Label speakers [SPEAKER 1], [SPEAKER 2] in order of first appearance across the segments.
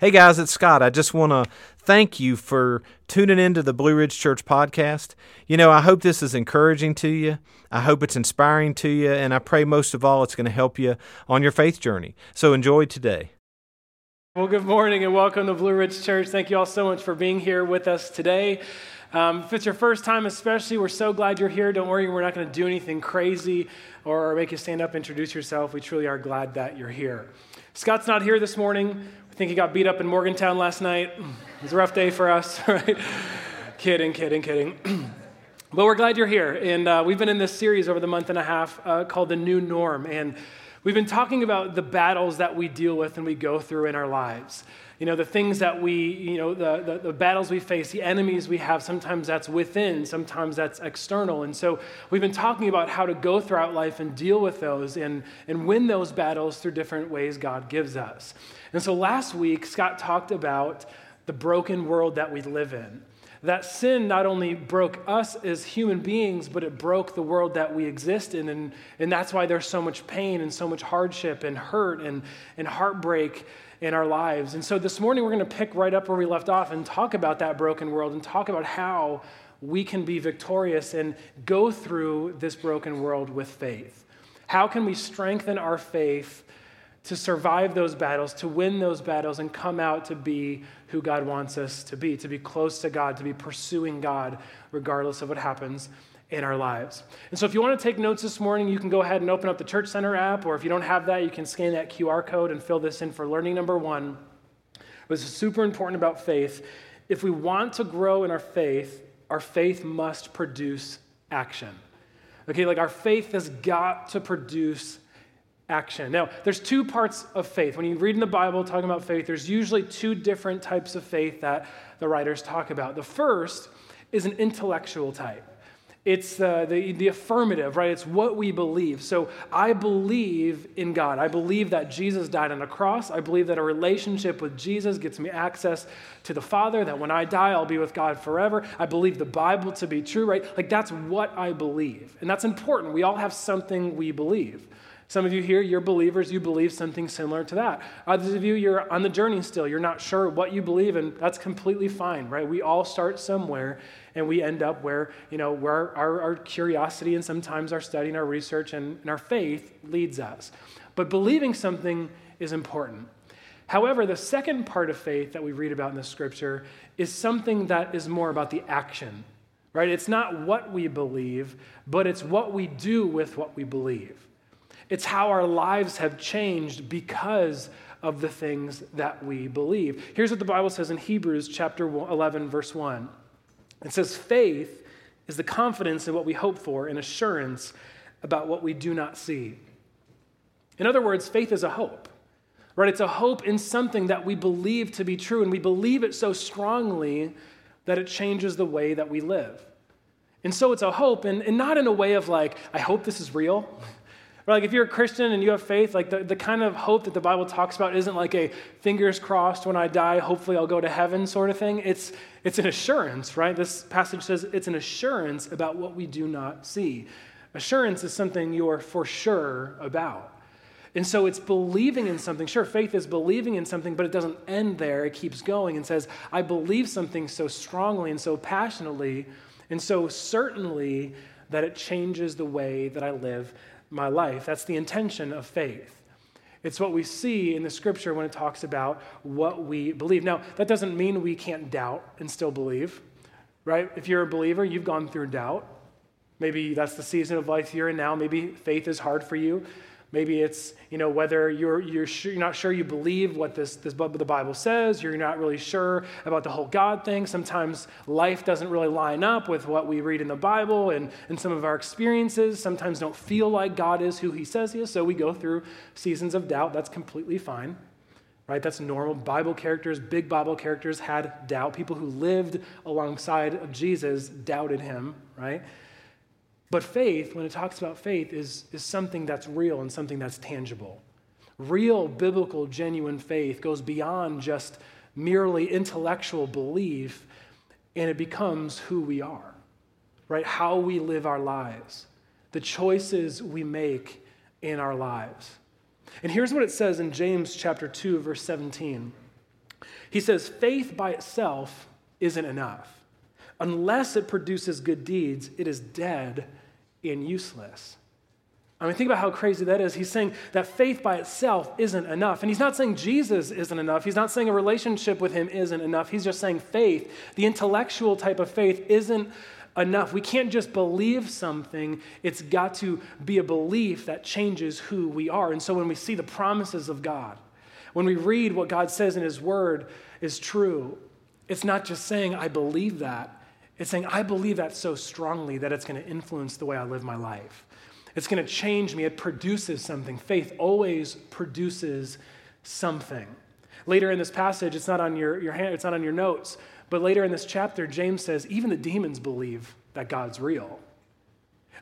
[SPEAKER 1] Hey guys, it's Scott. I just want to thank you for tuning into the Blue Ridge Church podcast. You know, I hope this is encouraging to you. I hope it's inspiring to you, and I pray most of all it's going to help you on your faith journey. So enjoy today.
[SPEAKER 2] Well, good morning and welcome to Blue Ridge Church. Thank you all so much for being here with us today. Um, if it's your first time, especially, we're so glad you're here. Don't worry, we're not going to do anything crazy or make you stand up, introduce yourself. We truly are glad that you're here. Scott's not here this morning think he got beat up in Morgantown last night. It was a rough day for us, right? kidding, kidding, kidding. but we're glad you're here. And uh, we've been in this series over the month and a half uh, called The New Norm. And we've been talking about the battles that we deal with and we go through in our lives. You know, the things that we, you know, the, the, the, battles we face, the enemies we have, sometimes that's within, sometimes that's external. And so we've been talking about how to go throughout life and deal with those and, and win those battles through different ways God gives us. And so last week, Scott talked about the broken world that we live in. That sin not only broke us as human beings, but it broke the world that we exist in. And, and that's why there's so much pain and so much hardship and hurt and, and heartbreak in our lives. And so this morning, we're going to pick right up where we left off and talk about that broken world and talk about how we can be victorious and go through this broken world with faith. How can we strengthen our faith to survive those battles, to win those battles, and come out to be who God wants us to be, to be close to God, to be pursuing God, regardless of what happens in our lives. And so, if you want to take notes this morning, you can go ahead and open up the Church Center app, or if you don't have that, you can scan that QR code and fill this in for learning number one. What's super important about faith, if we want to grow in our faith, our faith must produce action. Okay, like our faith has got to produce action. Now, there's two parts of faith. When you read in the Bible talking about faith, there's usually two different types of faith that the writers talk about. The first is an intellectual type. It's the, the, the, affirmative, right? It's what we believe. So I believe in God. I believe that Jesus died on the cross. I believe that a relationship with Jesus gets me access to the Father, that when I die, I'll be with God forever. I believe the Bible to be true, right? Like that's what I believe. And that's important. We all have something we believe. Some of you here, you're believers, you believe something similar to that. Others of you, you're on the journey still. You're not sure what you believe, and that's completely fine, right? We all start somewhere, and we end up where, you know, where our, our curiosity and sometimes our study and our research and, and our faith leads us. But believing something is important. However, the second part of faith that we read about in the scripture is something that is more about the action, right? It's not what we believe, but it's what we do with what we believe. It's how our lives have changed because of the things that we believe. Here's what the Bible says in Hebrews chapter 11 verse 1. It says faith is the confidence in what we hope for and assurance about what we do not see. In other words, faith is a hope. Right? It's a hope in something that we believe to be true and we believe it so strongly that it changes the way that we live. And so it's a hope, and, and not in a way of like, I hope this is real. Like if you're a Christian and you have faith, like the, the kind of hope that the Bible talks about isn't like a fingers crossed when I die, hopefully I'll go to heaven sort of thing. It's, it's an assurance, right? This passage says it's an assurance about what we do not see. Assurance is something you're for sure about. And so it's believing in something. Sure, faith is believing in something, but it doesn't end there. It keeps going and says, I believe something so strongly and so passionately and so certainly that it changes the way that I live my life. That's the intention of faith. It's what we see in the scripture when it talks about what we believe. Now, that doesn't mean we can't doubt and still believe, right? If you're a believer, you've gone through doubt. Maybe that's the season of life you're in now. Maybe faith is hard for you. Maybe it's, you know, whether you're, you're, sure, you're not sure you believe what this, this, the Bible says, you're not really sure about the whole God thing. Sometimes life doesn't really line up with what we read in the Bible and, and some of our experiences. Sometimes don't feel like God is who he says he is. So we go through seasons of doubt. That's completely fine, right? That's normal. Bible characters, big Bible characters had doubt. People who lived alongside of Jesus doubted him, right? But faith, when it talks about faith, is, is something that's real and something that's tangible. Real, biblical, genuine faith goes beyond just merely intellectual belief and it becomes who we are, right? How we live our lives, the choices we make in our lives. And here's what it says in James chapter 2, verse 17. He says, faith by itself isn't enough. Unless it produces good deeds, it is dead and useless. I mean, think about how crazy that is. He's saying that faith by itself isn't enough. And he's not saying Jesus isn't enough. He's not saying a relationship with him isn't enough. He's just saying faith, the intellectual type of faith, isn't enough. We can't just believe something, it's got to be a belief that changes who we are. And so when we see the promises of God, when we read what God says in his word is true, it's not just saying, I believe that. It's saying, I believe that so strongly that it's going to influence the way I live my life. It's going to change me. It produces something. Faith always produces something. Later in this passage, it's not on your, your hand, it's not on your notes, but later in this chapter, James says, even the demons believe that God's real.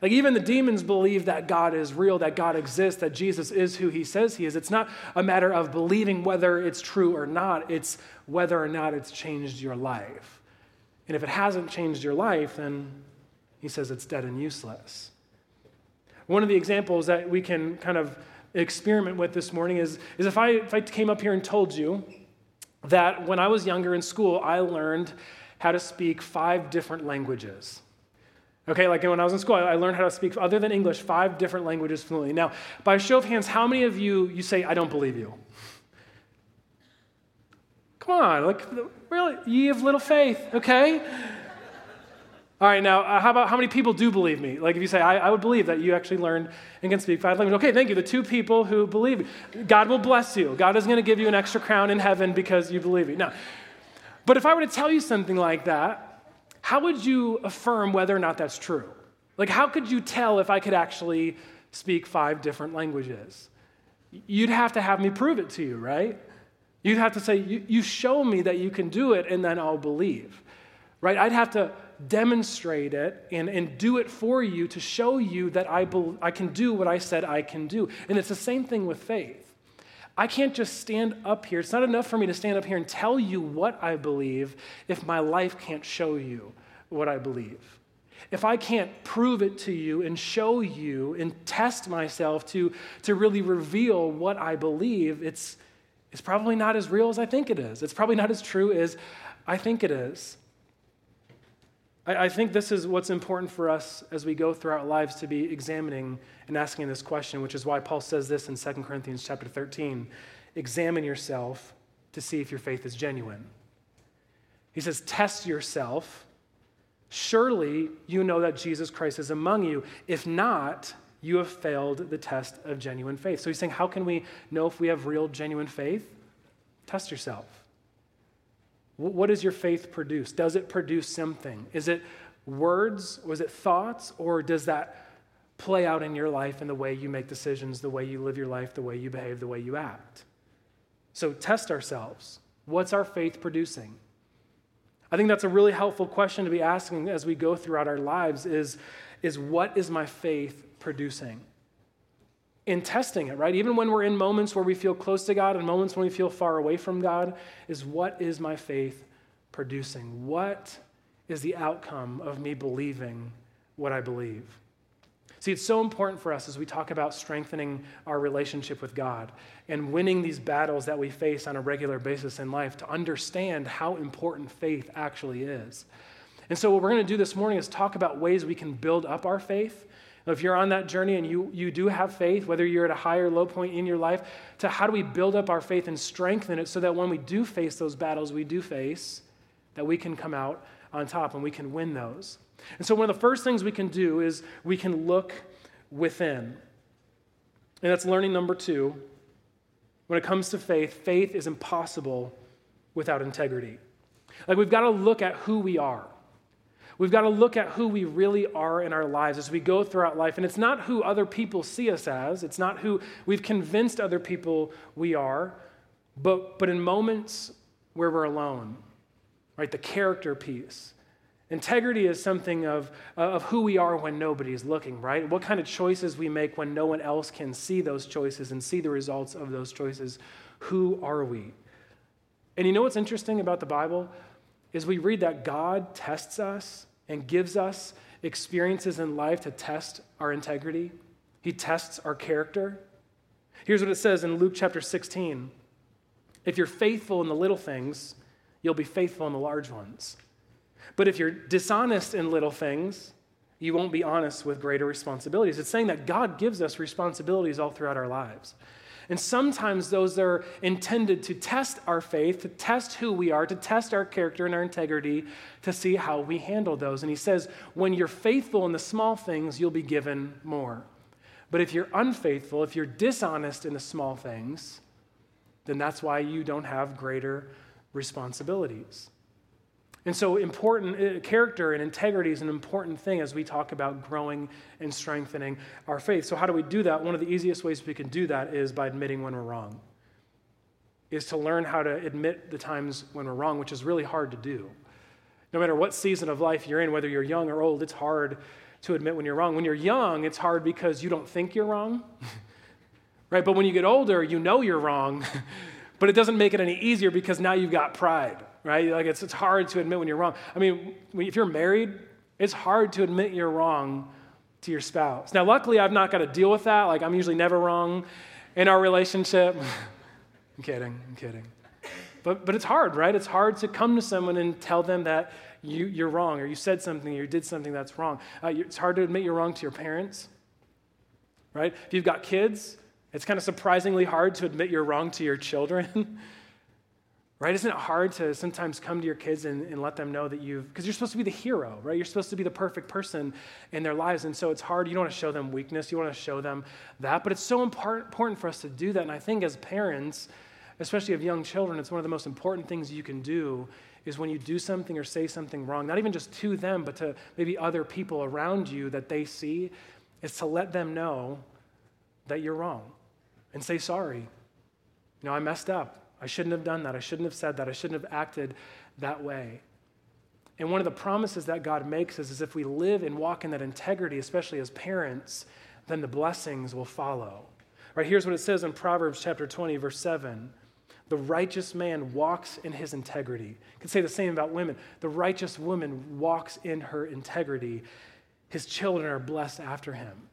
[SPEAKER 2] Like, even the demons believe that God is real, that God exists, that Jesus is who he says he is. It's not a matter of believing whether it's true or not, it's whether or not it's changed your life. And if it hasn't changed your life, then he says it's dead and useless. One of the examples that we can kind of experiment with this morning is, is if, I, if I came up here and told you that when I was younger in school, I learned how to speak five different languages. Okay, like when I was in school, I learned how to speak, other than English, five different languages fluently. Now, by a show of hands, how many of you, you say, I don't believe you? Come on, like, really? Ye of little faith, okay? All right, now, uh, how about how many people do believe me? Like, if you say, I, I, would believe that you actually learned and can speak five languages. Okay, thank you. The two people who believe me. God will bless you. God is going to give you an extra crown in heaven because you believe me. Now, but if I were to tell you something like that, how would you affirm whether or not that's true? Like, how could you tell if I could actually speak five different languages? You'd have to have me prove it to you, right? You'd have to say, you, you show me that you can do it, and then I'll believe, right? I'd have to demonstrate it and, and do it for you to show you that I, be, I can do what I said I can do. And it's the same thing with faith. I can't just stand up here. It's not enough for me to stand up here and tell you what I believe if my life can't show you what I believe. If I can't prove it to you and show you and test myself to, to really reveal what I believe, it's, it's probably not as real as I think it is. It's probably not as true as I think it is. I, I think this is what's important for us as we go through our lives to be examining and asking this question, which is why Paul says this in 2 Corinthians chapter 13. Examine yourself to see if your faith is genuine. He says, Test yourself. Surely you know that Jesus Christ is among you. If not, you have failed the test of genuine faith. So he's saying, How can we know if we have real, genuine faith? Test yourself. What does your faith produce? Does it produce something? Is it words? Was it thoughts? Or does that play out in your life in the way you make decisions, the way you live your life, the way you behave, the way you act? So test ourselves. What's our faith producing? I think that's a really helpful question to be asking as we go throughout our lives is, is what is my faith producing? in testing it, right? Even when we're in moments where we feel close to God and moments when we feel far away from God, is what is my faith producing? What is the outcome of me believing what I believe? See, it's so important for us as we talk about strengthening our relationship with God and winning these battles that we face on a regular basis in life to understand how important faith actually is. And so, what we're going to do this morning is talk about ways we can build up our faith if you're on that journey and you, you do have faith, whether you're at a high or low point in your life, to how do we build up our faith and strengthen it so that when we do face those battles we do face, that we can come out on top and we can win those. And so, one of the first things we can do is we can look within. And that's learning number two. When it comes to faith, faith is impossible without integrity. Like, we've got to look at who we are. We've got to look at who we really are in our lives as we go throughout life. And it's not who other people see us as, it's not who we've convinced other people we are, but, but in moments where we're alone, right? The character piece. Integrity is something of, uh, of who we are when nobody's looking, right? What kind of choices we make when no one else can see those choices and see the results of those choices. Who are we? And you know what's interesting about the Bible? Is we read that God tests us and gives us experiences in life to test our integrity. He tests our character. Here's what it says in Luke chapter 16. If you're faithful in the little things, you'll be faithful in the large ones. But if you're dishonest in little things, you won't be honest with greater responsibilities. It's saying that God gives us responsibilities all throughout our lives. And sometimes those are intended to test our faith, to test who we are, to test our character and our integrity, to see how we handle those. And he says, when you're faithful in the small things, you'll be given more. But if you're unfaithful, if you're dishonest in the small things, then that's why you don't have greater responsibilities. And so, important uh, character and integrity is an important thing as we talk about growing and strengthening our faith. So, how do we do that? One of the easiest ways we can do that is by admitting when we're wrong, is to learn how to admit the times when we're wrong, which is really hard to do. No matter what season of life you're in, whether you're young or old, it's hard to admit when you're wrong. When you're young, it's hard because you don't think you're wrong, right? But when you get older, you know you're wrong, but it doesn't make it any easier because now you've got pride right? Like it's, it's hard to admit when you're wrong. I mean, if you're married, it's hard to admit you're wrong to your spouse. Now, luckily, I've not got to deal with that. Like, I'm usually never wrong in our relationship. I'm kidding, I'm kidding. But, but it's hard, right? It's hard to come to someone and tell them that you, you're wrong or you said something or you did something that's wrong. Uh, it's hard to admit you're wrong to your parents, right? If you've got kids, it's kind of surprisingly hard to admit you're wrong to your children. Right? Isn't it hard to sometimes come to your kids and, and let them know that you've, because you're supposed to be the hero, right? You're supposed to be the perfect person in their lives. And so it's hard. You don't want to show them weakness. You want to show them that. But it's so important for us to do that. And I think as parents, especially of young children, it's one of the most important things you can do is when you do something or say something wrong, not even just to them, but to maybe other people around you that they see, is to let them know that you're wrong and say sorry. You know, I messed up. I shouldn't have done that. I shouldn't have said that. I shouldn't have acted that way. And one of the promises that God makes is, is if we live and walk in that integrity, especially as parents, then the blessings will follow. Right, here's what it says in Proverbs chapter 20, verse 7. The righteous man walks in his integrity. You can say the same about women. The righteous woman walks in her integrity. His children are blessed after him.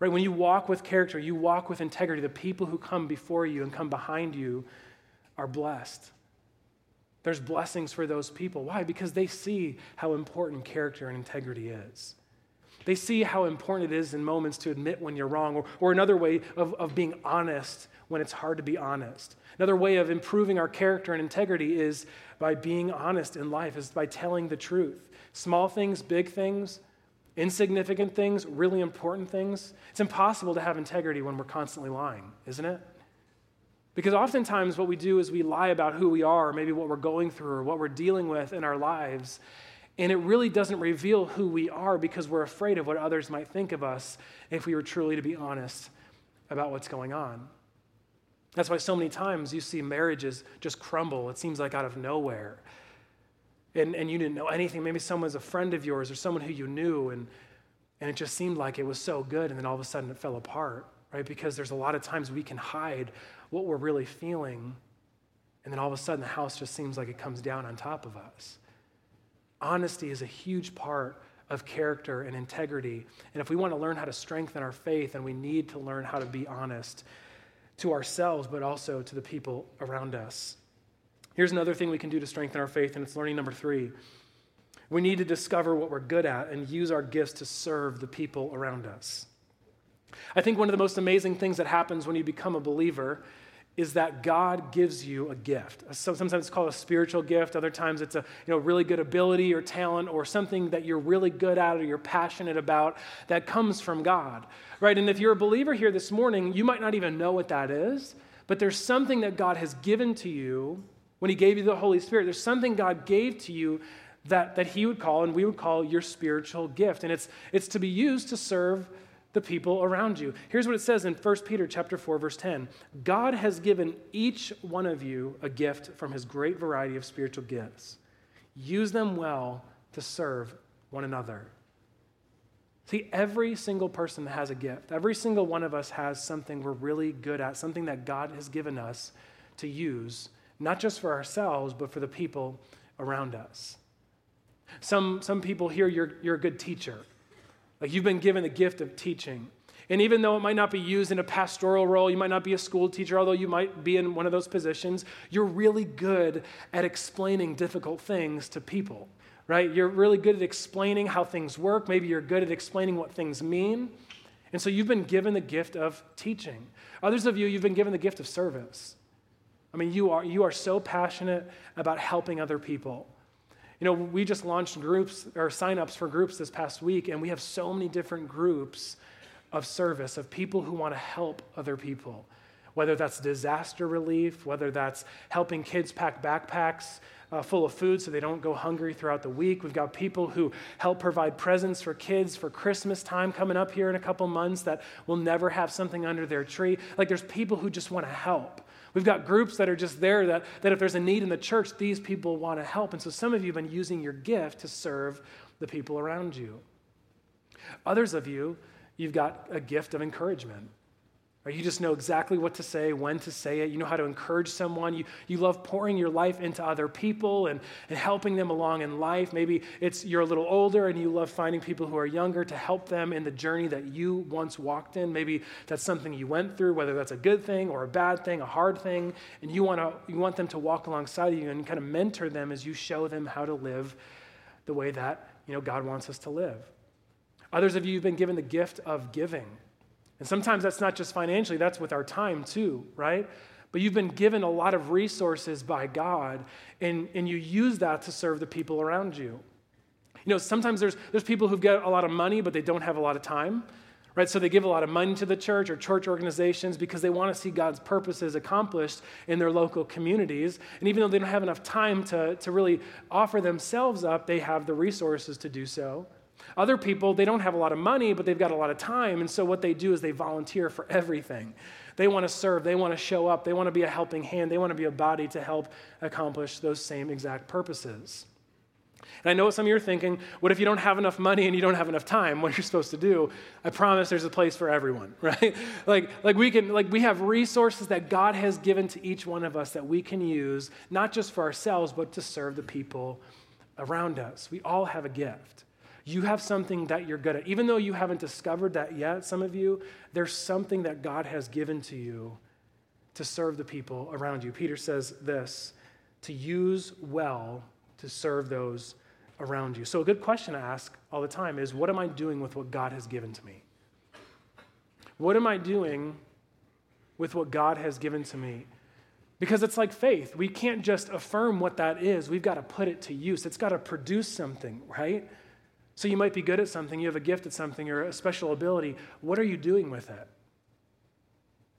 [SPEAKER 2] Right? When you walk with character, you walk with integrity. The people who come before you and come behind you are blessed. There's blessings for those people. Why? Because they see how important character and integrity is. They see how important it is in moments to admit when you're wrong, or, or another way of, of being honest when it's hard to be honest. Another way of improving our character and integrity is by being honest in life, is by telling the truth. Small things, big things, insignificant things, really important things. It's impossible to have integrity when we're constantly lying, isn't it? Because oftentimes what we do is we lie about who we are, or maybe what we're going through, or what we're dealing with in our lives. And it really doesn't reveal who we are because we're afraid of what others might think of us if we were truly to be honest about what's going on. That's why so many times you see marriages just crumble. It seems like out of nowhere. And, and you didn't know anything. Maybe someone's a friend of yours or someone who you knew, and, and it just seemed like it was so good, and then all of a sudden it fell apart, right? Because there's a lot of times we can hide what we're really feeling. And then all of a sudden, the house just seems like it comes down on top of us. Honesty is a huge part of character and integrity. And if we want to learn how to strengthen our faith, then we need to learn how to be honest to ourselves, but also to the people around us. Here's another thing we can do to strengthen our faith, and it's learning number three. We need to discover what we're good at and use our gifts to serve the people around us. I think one of the most amazing things that happens when you become a believer is that God gives you a gift. Sometimes it's called a spiritual gift. Other times it's a you know, really good ability or talent or something that you're really good at or you're passionate about that comes from God, right? And if you're a believer here this morning, you might not even know what that is, but there's something that God has given to you when He gave you the Holy Spirit. There's something God gave to you that, that He would call and we would call your spiritual gift. And it's, it's to be used to serve the people around you. Here's what it says in 1 Peter chapter 4 verse 10. God has given each one of you a gift from his great variety of spiritual gifts. Use them well to serve one another. See, every single person has a gift. Every single one of us has something we're really good at, something that God has given us to use, not just for ourselves, but for the people around us. Some, some people here, you're, you're a good teacher. Like you've been given the gift of teaching. And even though it might not be used in a pastoral role, you might not be a school teacher, although you might be in one of those positions, you're really good at explaining difficult things to people, right? You're really good at explaining how things work. Maybe you're good at explaining what things mean. And so you've been given the gift of teaching. Others of you, you've been given the gift of service. I mean, you are, you are so passionate about helping other people. You know, we just launched groups or signups for groups this past week, and we have so many different groups of service, of people who want to help other people, whether that's disaster relief, whether that's helping kids pack backpacks uh, full of food so they don't go hungry throughout the week. We've got people who help provide presents for kids for Christmas time coming up here in a couple months that will never have something under their tree. Like there's people who just want to help. We've got groups that are just there that, that if there's a need in the church, these people want to help. And so some of you have been using your gift to serve the people around you. Others of you, you've got a gift of encouragement. Or you just know exactly what to say, when to say it. You know how to encourage someone. You, you love pouring your life into other people and, and helping them along in life. Maybe it's you're a little older and you love finding people who are younger to help them in the journey that you once walked in. Maybe that's something you went through, whether that's a good thing or a bad thing, a hard thing, and you, wanna, you want them to walk alongside you and kind of mentor them as you show them how to live the way that you know, God wants us to live. Others of you have been given the gift of giving. And sometimes that's not just financially, that's with our time too, right? But you've been given a lot of resources by God, and, and you use that to serve the people around you. You know, sometimes there's, there's people who've got a lot of money, but they don't have a lot of time, right? So they give a lot of money to the church or church organizations because they want to see God's purposes accomplished in their local communities. And even though they don't have enough time to, to really offer themselves up, they have the resources to do so. Other people, they don't have a lot of money, but they've got a lot of time. And so what they do is they volunteer for everything. They want to serve, they want to show up, they want to be a helping hand, they want to be a body to help accomplish those same exact purposes. And I know what some of you are thinking what if you don't have enough money and you don't have enough time? What are you're supposed to do? I promise there's a place for everyone, right? like, like we can, like we have resources that God has given to each one of us that we can use, not just for ourselves, but to serve the people around us. We all have a gift. You have something that you're good at. Even though you haven't discovered that yet, some of you, there's something that God has given to you to serve the people around you. Peter says this to use well to serve those around you. So, a good question to ask all the time is what am I doing with what God has given to me? What am I doing with what God has given to me? Because it's like faith. We can't just affirm what that is, we've got to put it to use. It's got to produce something, right? So you might be good at something, you have a gift at something, or a special ability. What are you doing with it?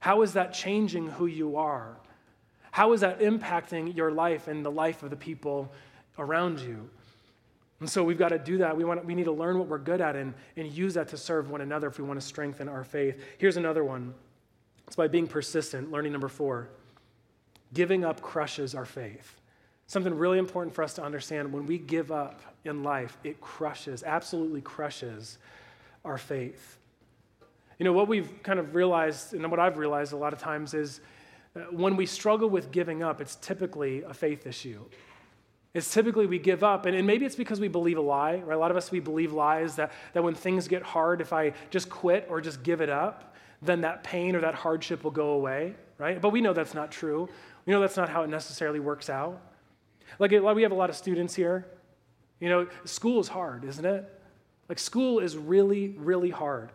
[SPEAKER 2] How is that changing who you are? How is that impacting your life and the life of the people around you? And so we've got to do that. We, want, we need to learn what we're good at and, and use that to serve one another if we want to strengthen our faith. Here's another one it's by being persistent. Learning number four giving up crushes our faith. Something really important for us to understand when we give up in life, it crushes, absolutely crushes our faith. You know, what we've kind of realized, and what I've realized a lot of times is uh, when we struggle with giving up, it's typically a faith issue. It's typically we give up, and, and maybe it's because we believe a lie, right? A lot of us, we believe lies that, that when things get hard, if I just quit or just give it up, then that pain or that hardship will go away, right? But we know that's not true. We know that's not how it necessarily works out. Like, we have a lot of students here. You know, school is hard, isn't it? Like, school is really, really hard.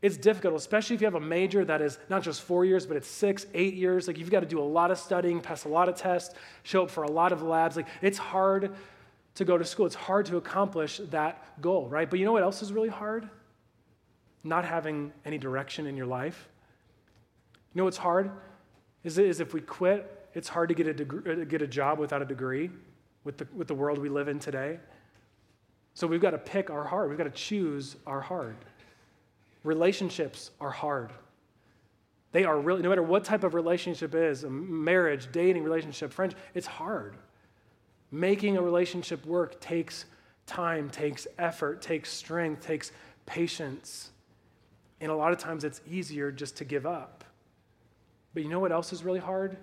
[SPEAKER 2] It's difficult, especially if you have a major that is not just four years, but it's six, eight years. Like, you've got to do a lot of studying, pass a lot of tests, show up for a lot of labs. Like, it's hard to go to school. It's hard to accomplish that goal, right? But you know what else is really hard? Not having any direction in your life. You know what's hard? Is, is if we quit it's hard to get a, degree, uh, get a job without a degree with the, with the world we live in today. So we've got to pick our heart. We've got to choose our heart. Relationships are hard. They are really, no matter what type of relationship is, a marriage, dating, relationship, friendship, it's hard. Making a relationship work takes time, takes effort, takes strength, takes patience. And a lot of times it's easier just to give up. But you know what else is really hard?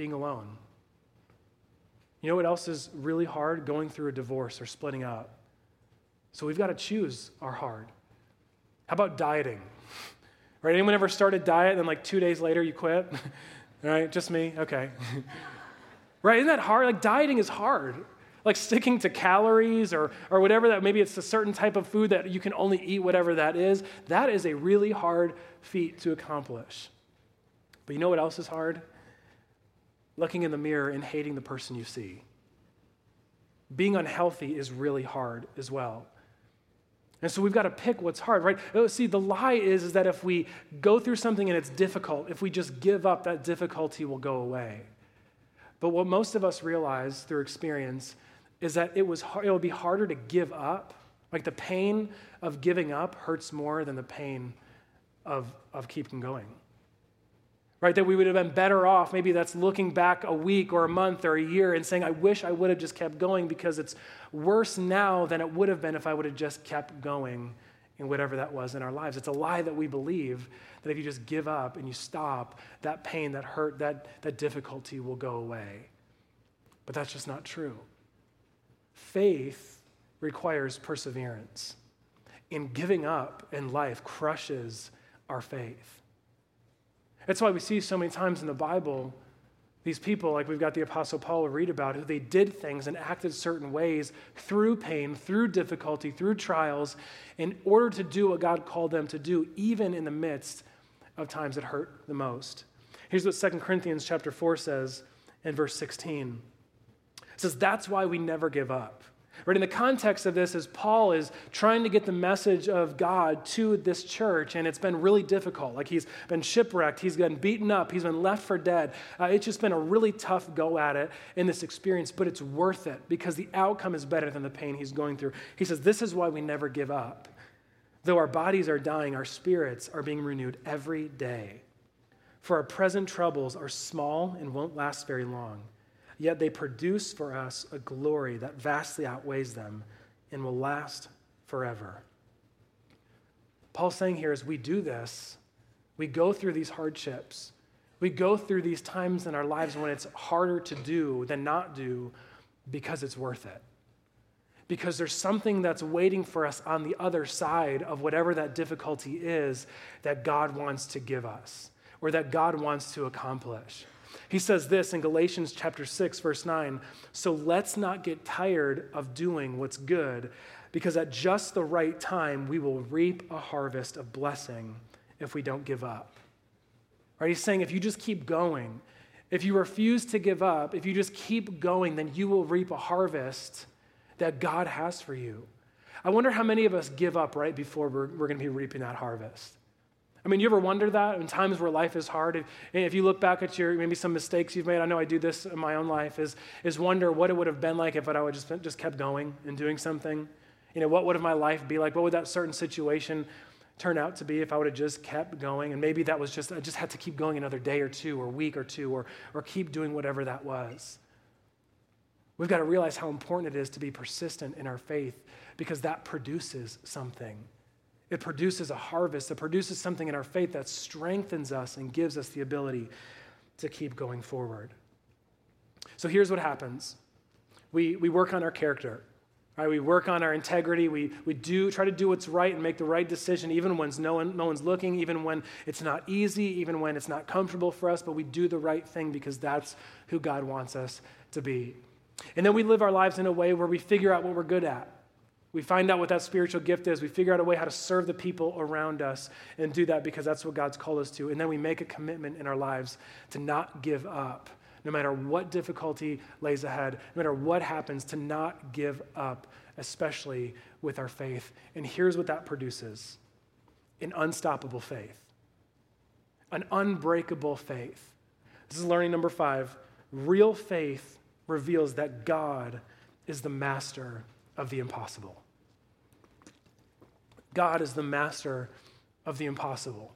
[SPEAKER 2] being alone. You know what else is really hard? Going through a divorce or splitting up. So we've got to choose our hard. How about dieting? Right? Anyone ever start a diet and then like two days later you quit? right? Just me? Okay. right? Isn't that hard? Like dieting is hard. Like sticking to calories or, or whatever that, maybe it's a certain type of food that you can only eat whatever that is. That is a really hard feat to accomplish. But you know what else is hard? Looking in the mirror and hating the person you see. Being unhealthy is really hard as well. And so we've got to pick what's hard, right? Oh, see, the lie is, is that if we go through something and it's difficult, if we just give up, that difficulty will go away. But what most of us realize through experience is that it, was, it will be harder to give up. Like the pain of giving up hurts more than the pain of, of keeping going right? That we would have been better off. Maybe that's looking back a week or a month or a year and saying, I wish I would have just kept going because it's worse now than it would have been if I would have just kept going in whatever that was in our lives. It's a lie that we believe that if you just give up and you stop, that pain, that hurt, that, that difficulty will go away. But that's just not true. Faith requires perseverance. And giving up in life crushes our faith. That's why we see so many times in the Bible these people, like we've got the Apostle Paul read about, who they did things and acted certain ways through pain, through difficulty, through trials, in order to do what God called them to do, even in the midst of times that hurt the most. Here's what 2 Corinthians chapter 4 says in verse 16. It says, That's why we never give up. Right, in the context of this is Paul is trying to get the message of God to this church, and it's been really difficult. Like he's been shipwrecked, he's been beaten up, he's been left for dead. Uh, it's just been a really tough go at it in this experience, but it's worth it because the outcome is better than the pain he's going through. He says, This is why we never give up. Though our bodies are dying, our spirits are being renewed every day. For our present troubles are small and won't last very long yet they produce for us a glory that vastly outweighs them and will last forever. Paul's saying here is we do this, we go through these hardships. We go through these times in our lives when it's harder to do than not do because it's worth it. Because there's something that's waiting for us on the other side of whatever that difficulty is that God wants to give us or that God wants to accomplish. He says this in Galatians chapter 6 verse 9, "So let's not get tired of doing what's good, because at just the right time we will reap a harvest of blessing if we don't give up." Right? He's saying if you just keep going, if you refuse to give up, if you just keep going, then you will reap a harvest that God has for you. I wonder how many of us give up right before we're, we're going to be reaping that harvest. I mean, you ever wonder that in times where life is hard? If, if, you look back at your maybe some mistakes you've made, I know I do this in my own life, is, is wonder what it would have been like if I would just, just kept going and doing something. You know, what would my life be like? What would that certain situation turn out to be if I would have just kept going? And maybe that was just, I just had to keep going another day or two or week or two or, or keep doing whatever that was. We've got to realize how important it is to be persistent in our faith because that produces something. It produces a harvest. It produces something in our faith that strengthens us and gives us the ability to keep going forward. So here's what happens we, we work on our character. Right? We work on our integrity. We, we do try to do what's right and make the right decision, even when no, one, no one's looking, even when it's not easy, even when it's not comfortable for us, but we do the right thing because that's who God wants us to be. And then we live our lives in a way where we figure out what we're good at. We find out what that spiritual gift is. We figure out a way how to serve the people around us and do that because that's what God's called us to. And then we make a commitment in our lives to not give up, no matter what difficulty lays ahead, no matter what happens, to not give up, especially with our faith. And here's what that produces an unstoppable faith, an unbreakable faith. This is learning number five. Real faith reveals that God is the master of the impossible. God is the master of the impossible.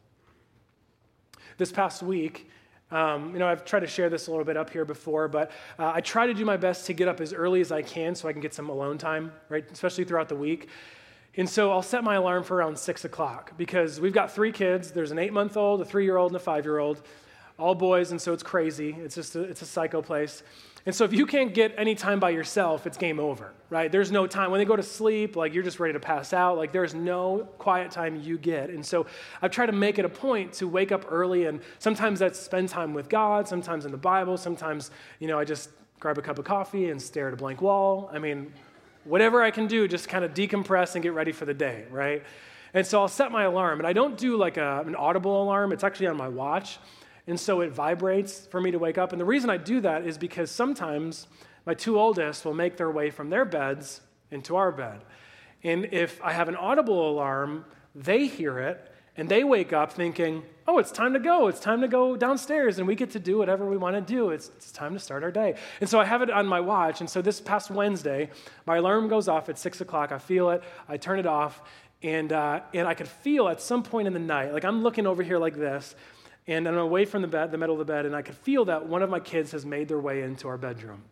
[SPEAKER 2] This past week, um, you know, I've tried to share this a little bit up here before, but uh, I try to do my best to get up as early as I can so I can get some alone time, right? Especially throughout the week. And so I'll set my alarm for around six o'clock because we've got three kids. There's an eight month old, a three year old, and a five year old, all boys, and so it's crazy. It's just a, it's a psycho place. And so if you can't get any time by yourself, it's game over, right? There's no time. When they go to sleep, like you're just ready to pass out. Like there's no quiet time you get. And so I've tried to make it a point to wake up early and sometimes that's spend time with God, sometimes in the Bible, sometimes, you know, I just grab a cup of coffee and stare at a blank wall. I mean, whatever I can do, just kind of decompress and get ready for the day, right? And so I'll set my alarm. And I don't do like a, an audible alarm, it's actually on my watch. And so it vibrates for me to wake up. And the reason I do that is because sometimes my two oldest will make their way from their beds into our bed. And if I have an audible alarm, they hear it and they wake up thinking, oh, it's time to go. It's time to go downstairs and we get to do whatever we want to do. It's, it's time to start our day. And so I have it on my watch. And so this past Wednesday, my alarm goes off at six o'clock. I feel it, I turn it off, and, uh, and I could feel at some point in the night, like I'm looking over here like this, and I'm away from the bed, the middle of the bed, and I could feel that one of my kids has made their way into our bedroom.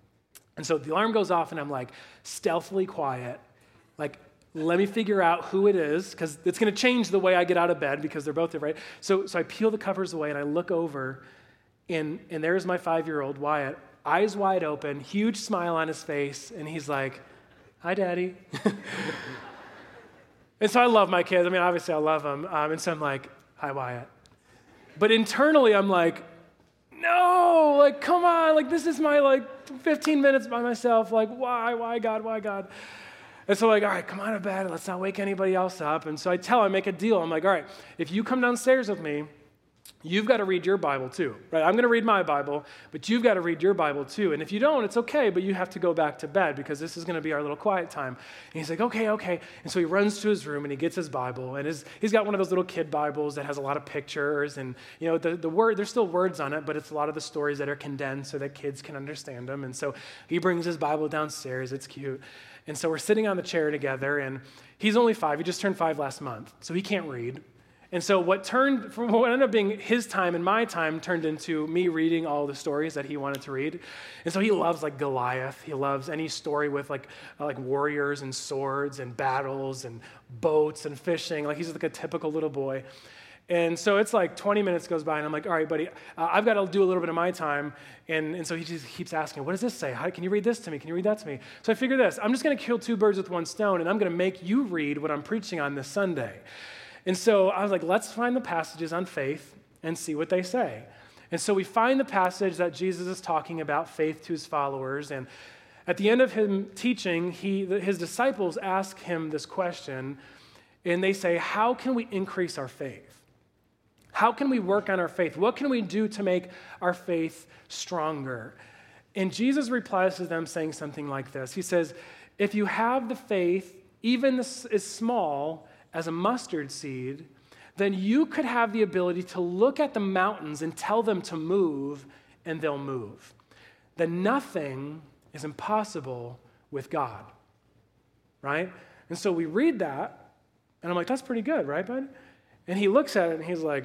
[SPEAKER 2] And so the alarm goes off, and I'm like stealthily quiet, like, let me figure out who it is, because it's going to change the way I get out of bed because they're both there, Right? So, so I peel the covers away, and I look over, and, and there's my five year old Wyatt, eyes wide open, huge smile on his face, and he's like, Hi, Daddy. and so I love my kids. I mean, obviously, I love them. Um, and so I'm like, Hi, Wyatt. But internally, I'm like, no, like, come on, like, this is my, like, 15 minutes by myself. Like, why, why, God, why, God? And so, like, all right, come on to bed. Let's not wake anybody else up. And so I tell, I make a deal. I'm like, all right, if you come downstairs with me, you've got to read your Bible too, right? I'm going to read my Bible, but you've got to read your Bible too. And if you don't, it's okay, but you have to go back to bed because this is going to be our little quiet time. And he's like, okay, okay. And so he runs to his room and he gets his Bible, and his, he's got one of those little kid Bibles that has a lot of pictures, and you know, the, the word there's still words on it, but it's a lot of the stories that are condensed so that kids can understand them. And so he brings his Bible downstairs. It's cute. And so we're sitting on the chair together, and he's only five. He just turned five last month, so he can't read. And so what turned from what ended up being his time and my time turned into me reading all the stories that he wanted to read. And so he loves like Goliath. He loves any story with like uh, like warriors and swords and battles and boats and fishing. Like he's like a typical little boy. And so it's like 20 minutes goes by, and I'm like, all right, buddy, uh, I've got to do a little bit of my time. And, and so he just keeps asking, what does this say? How, can you read this to me? Can you read that to me? So I figure this I'm just going to kill two birds with one stone, and I'm going to make you read what I'm preaching on this Sunday. And so I was like, let's find the passages on faith and see what they say. And so we find the passage that Jesus is talking about faith to his followers. And at the end of him teaching, he, his disciples ask him this question, and they say, How can we increase our faith? How can we work on our faith? What can we do to make our faith stronger? And Jesus replies to them saying something like this He says, If you have the faith, even as small as a mustard seed, then you could have the ability to look at the mountains and tell them to move, and they'll move. Then nothing is impossible with God. Right? And so we read that, and I'm like, that's pretty good, right, bud? And he looks at it and he's like,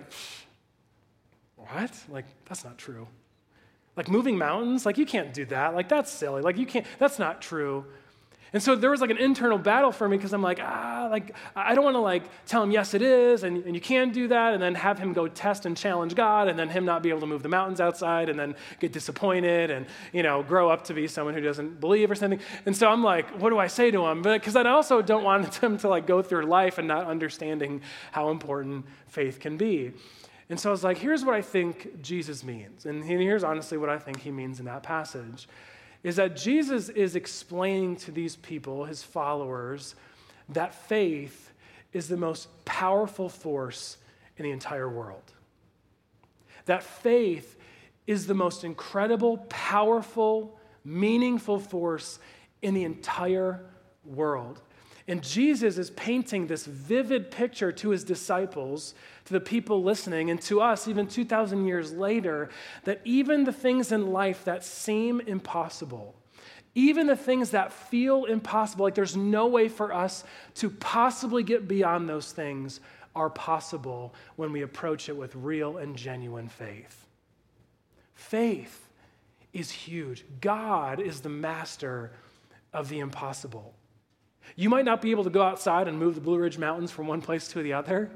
[SPEAKER 2] What? Like, that's not true. Like, moving mountains? Like, you can't do that. Like, that's silly. Like, you can't, that's not true. And so there was like an internal battle for me because I'm like, ah, like, I don't want to like tell him, yes, it is, and, and you can do that, and then have him go test and challenge God, and then him not be able to move the mountains outside, and then get disappointed and, you know, grow up to be someone who doesn't believe or something. And so I'm like, what do I say to him? But because I also don't want him to like go through life and not understanding how important faith can be. And so I was like, here's what I think Jesus means. And here's honestly what I think he means in that passage is that Jesus is explaining to these people, his followers, that faith is the most powerful force in the entire world. That faith is the most incredible, powerful, meaningful force in the entire world. And Jesus is painting this vivid picture to his disciples, to the people listening, and to us, even 2,000 years later, that even the things in life that seem impossible, even the things that feel impossible, like there's no way for us to possibly get beyond those things, are possible when we approach it with real and genuine faith. Faith is huge. God is the master of the impossible. You might not be able to go outside and move the Blue Ridge Mountains from one place to the other,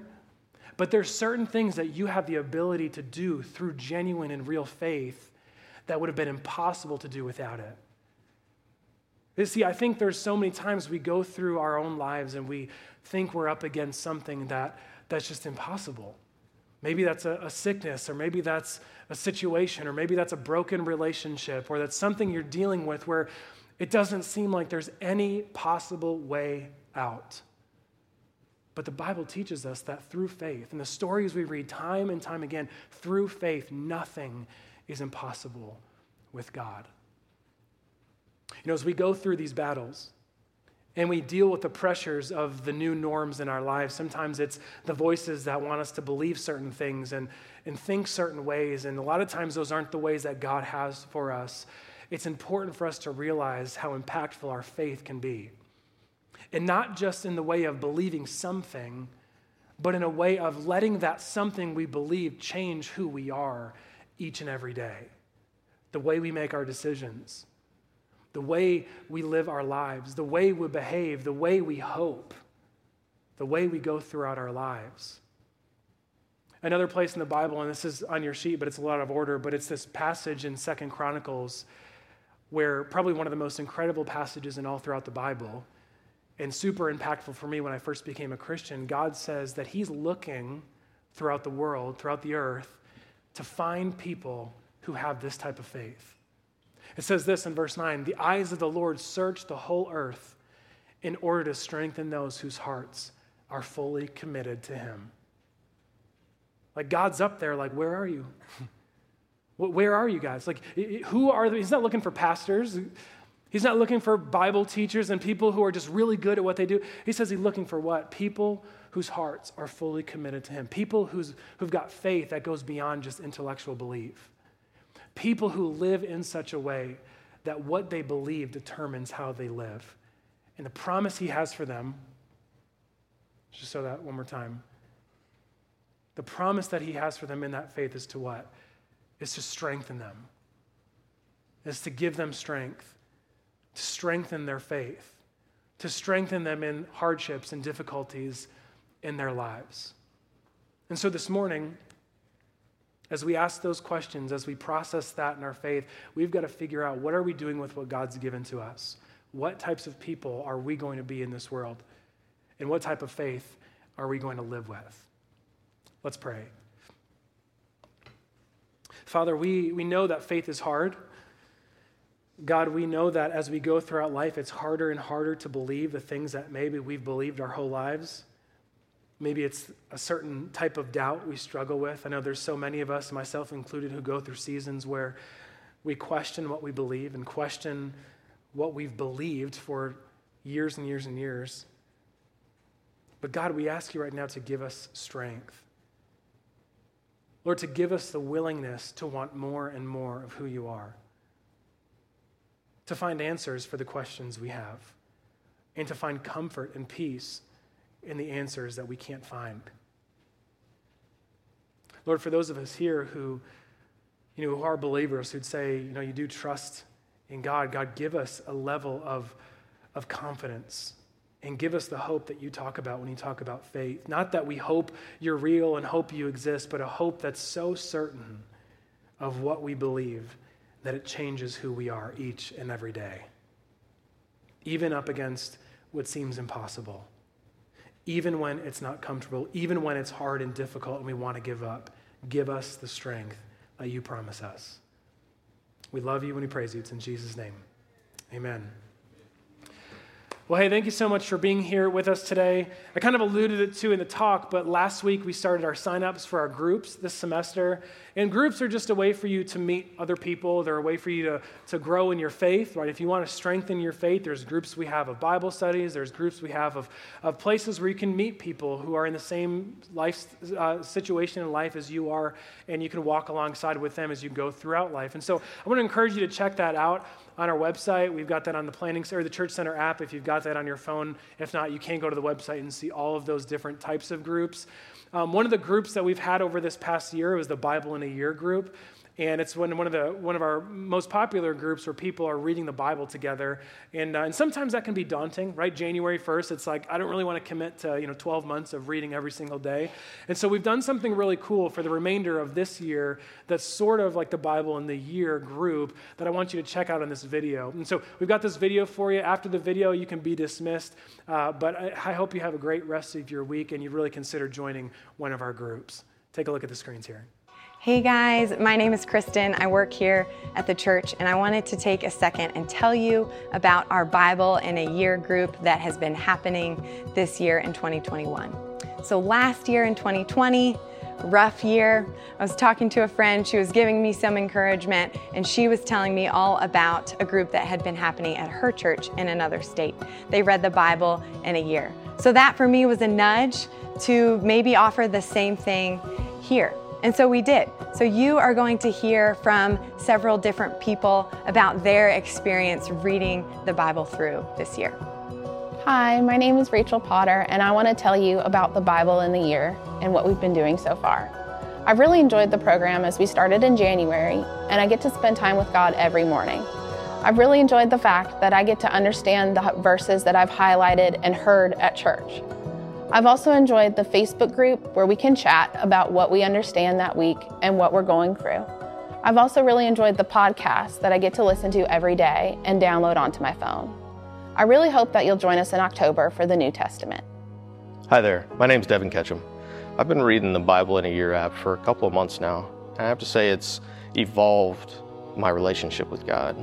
[SPEAKER 2] but there's certain things that you have the ability to do through genuine and real faith that would have been impossible to do without it. You see, I think there's so many times we go through our own lives and we think we're up against something that, that's just impossible. Maybe that's a, a, sickness, or maybe that's a situation, or maybe that's a broken relationship, or that's something you're dealing with where it doesn't seem like there's any possible way out. But the Bible teaches us that through faith, and the stories we read time and time again, through faith, nothing is impossible with God. You know, as we go through these battles, and we deal with the pressures of the new norms in our lives. Sometimes it's the voices that want us to believe certain things and, and think certain ways. And a lot of times those aren't the ways that God has for us. It's important for us to realize how impactful our faith can be. And not just in the way of believing something, but in a way of letting that something we believe change who we are each and every day. The way we make our decisions, the way we live our lives, the way we behave, the way we hope, the way we go throughout our lives. Another place in the Bible, and this is on your sheet, but it's a lot of order, but it's this passage in Second Chronicles where probably one of the most incredible passages in all throughout the Bible and super impactful for me when I first became a Christian. God says that He's looking throughout the world, throughout the earth, to find people who have this type of faith. It says this in verse 9 The eyes of the Lord search the whole earth in order to strengthen those whose hearts are fully committed to Him. Like God's up there, like, where are you? where are you guys? Like, who are the, He's not looking for pastors. He's not looking for Bible teachers and people who are just really good at what they do. He says he's looking for what? People whose hearts are fully committed to him. People who's, who've got faith that goes beyond just intellectual belief. People who live in such a way that what they believe determines how they live. And the promise he has for them, just so that one more time. The promise that he has for them in that faith is to what? Is to strengthen them, is to give them strength, to strengthen their faith, to strengthen them in hardships and difficulties in their lives. And so this morning, as we ask those questions, as we process that in our faith, we've got to figure out what are we doing with what God's given to us? What types of people are we going to be in this world? And what type of faith are we going to live with? Let's pray. Father, we, we know that faith is hard. God, we know that as we go throughout life, it's harder and harder to believe the things that maybe we've believed our whole lives. Maybe it's a certain type of doubt we struggle with. I know there's so many of us, myself included, who go through seasons where we question what we believe and question what we've believed for years and years and years. But God, we ask you right now to give us strength. Lord, to give us the willingness to want more and more of who you are, to find answers for the questions we have, and to find comfort and peace in the answers that we can't find. Lord, for those of us here who, you know, who are believers who'd say, you know, you do trust in God, God, give us a level of, of confidence and give us the hope that you talk about when you talk about faith. Not that we hope you're real and hope you exist, but a hope that's so certain of what we believe that it changes who we are each and every day, even up against what seems impossible even when it's not comfortable, even when it's hard and difficult and we want to give up. Give us the strength that you promise us. We love you and we praise you. It's in Jesus' name. Amen. Well, hey, thank you so much for being here with us today. I kind of alluded it to in the talk, but last week we started our signups for our groups this semester. And groups are just a way for you to meet other people. They're a way for you to, to grow in your faith, right? If you want to strengthen your faith, there's groups we have of Bible studies, there's groups we have of, of places where you can meet people who are in the same life uh, situation in life as you are, and you can walk alongside with them as you go throughout life. And so I want to encourage you to check that out on our website. We've got that on the planning or the Church Center app if you've got that on your phone. If not, you can go to the website and see all of those different types of groups. Um, one of the groups that we've had over this past year was the Bible in a Year group. And it's one, one, of the, one of our most popular groups where people are reading the Bible together. And, uh, and sometimes that can be daunting, right? January 1st, it's like, I don't really want to commit to, you know, 12 months of reading every single day. And so we've done something really cool for the remainder of this year that's sort of like the Bible in the year group that I want you to check out in this video. And so we've got this video for you. After the video, you can be dismissed. Uh, but I, I hope you have a great rest of your week and you really consider joining one of our groups. Take a look at the screens here.
[SPEAKER 3] Hey guys, my name is Kristen. I work here at the church, and I wanted to take a second and tell you about our Bible in a Year group that has been happening this year in 2021. So, last year in 2020, rough year. I was talking to a friend, she was giving me some encouragement, and she was telling me all about a group that had been happening at her church in another state. They read the Bible in a year. So, that for me was a nudge to maybe offer the same thing here. And so we did. So you are going to hear from several different people about their experience reading the Bible through this year.
[SPEAKER 4] Hi, my name is Rachel Potter, and I want to tell you about the Bible in the year and what we've been doing so far. I've really enjoyed the program as we started in January, and I get to spend time with God every morning. I've really enjoyed the fact that I get to understand the verses that I've highlighted and heard at church. I've also enjoyed the Facebook group where we can chat about what we understand that week and what we're going through. I've also really enjoyed the podcast that I get to listen to every day and download onto my phone. I really hope that you'll join us in October for the New Testament.
[SPEAKER 5] Hi there, my name's Devin Ketchum. I've been reading the Bible in a Year app for a couple of months now. and I have to say it's evolved my relationship with God.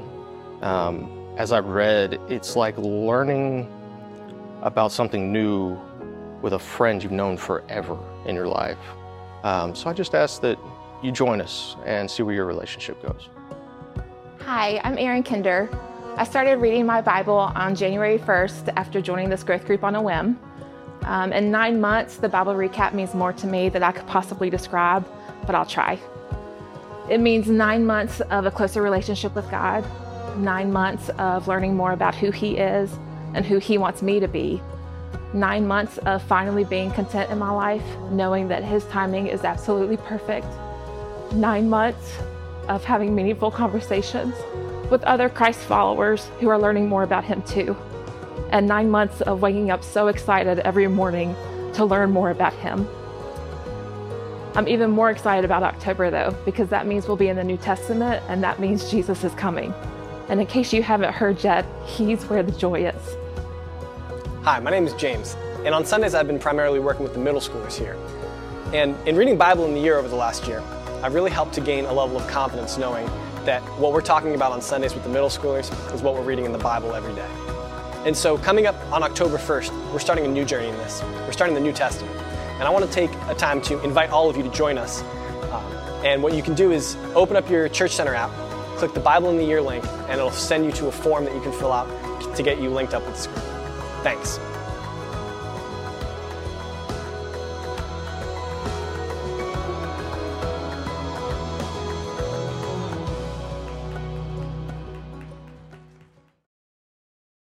[SPEAKER 5] Um, as I've read, it's like learning about something new with a friend you've known forever in your life. Um, so I just ask that you join us and see where your relationship goes.
[SPEAKER 6] Hi, I'm Erin Kinder. I started reading my Bible on January 1st after joining this growth group on a whim. Um, in nine months, the Bible recap means more to me than I could possibly describe, but I'll try. It means nine months of a closer relationship with God, nine months of learning more about who He is and who He wants me to be, nine months of finally being content in my life, knowing that His timing is absolutely perfect, nine months of having meaningful conversations with other Christ followers who are learning more about Him too, and nine months of waking up so excited every morning to learn more about Him. I'm even more excited about October though, because that means we'll be in the New Testament and that means Jesus is coming. And in case you haven't heard yet, He's where the joy is.
[SPEAKER 7] Hi, my name is James, and on Sundays I've been primarily working with the middle schoolers here. And in reading Bible in the year over the last year, I've really helped to gain a level of confidence knowing that what we're talking about on Sundays with the middle schoolers is what we're reading in the Bible every day. And so coming up on October 1st, we're starting a new journey in this. We're starting the New Testament. And I want to take a time to invite all of you to join us. Um, and what you can do is open up your Church Center app, click the Bible in the Year link, and it'll send you to a form that you can fill out to get you linked up with this group. Thanks.